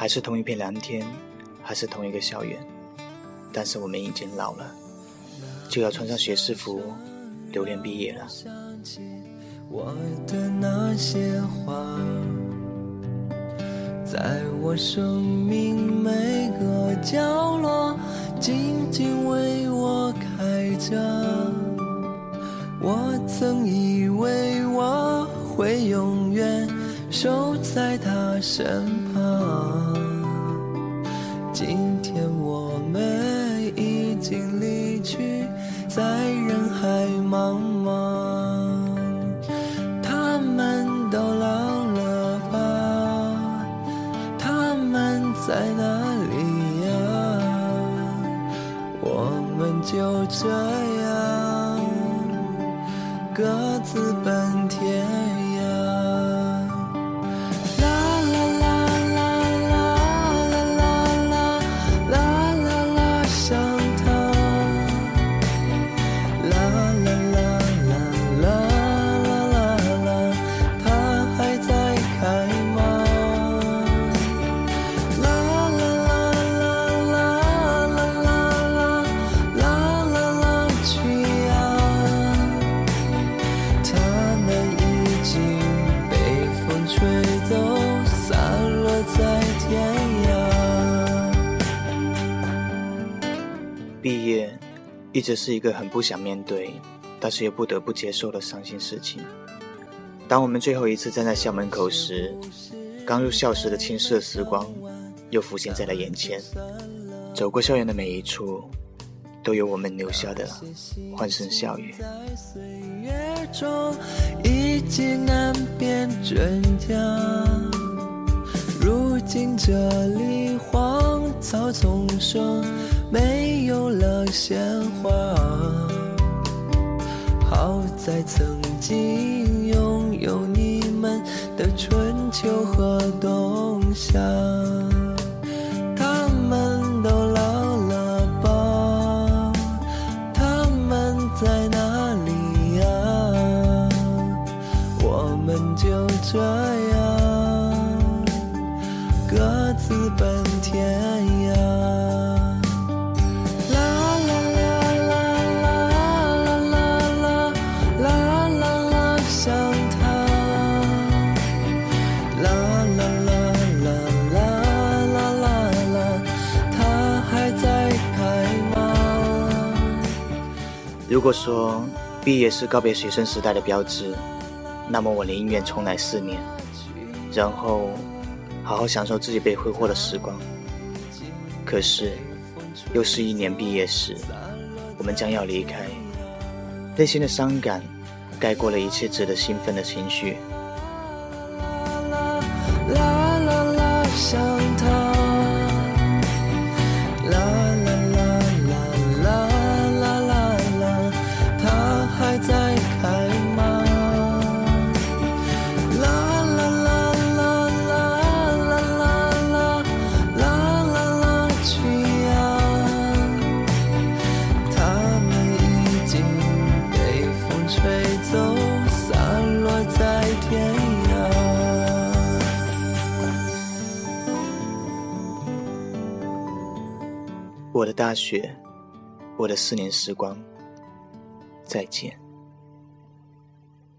还是同一片蓝天，还是同一个校园，但是我们已经老了，就要穿上学士服，留恋毕业了。我的那些花，在我生命每个角落，静静为我开着。我曾以为我会永远守在他身旁，今天我们已经离去，在人海茫茫。他们都老了吧？他们在哪里呀？我们就这样各自奔天涯。毕业一直是一个很不想面对，但是又不得不接受的伤心事情。当我们最后一次站在校门口时，刚入校时的青涩时光又浮现在了眼前。走过校园的每一处，都有我们留下的欢声笑语。这里荒草丛生，没有了鲜花。好在曾经拥有你们的春秋和冬夏。他们都老了吧？他们在哪里呀？我们就这样各自奔天涯。如果说毕业是告别学生时代的标志，那么我宁愿重来四年。然后。好好享受自己被挥霍的时光。可是，又是一年毕业时，我们将要离开，内心的伤感盖过了一切值得兴奋的情绪。我的大学，我的四年时光，再见。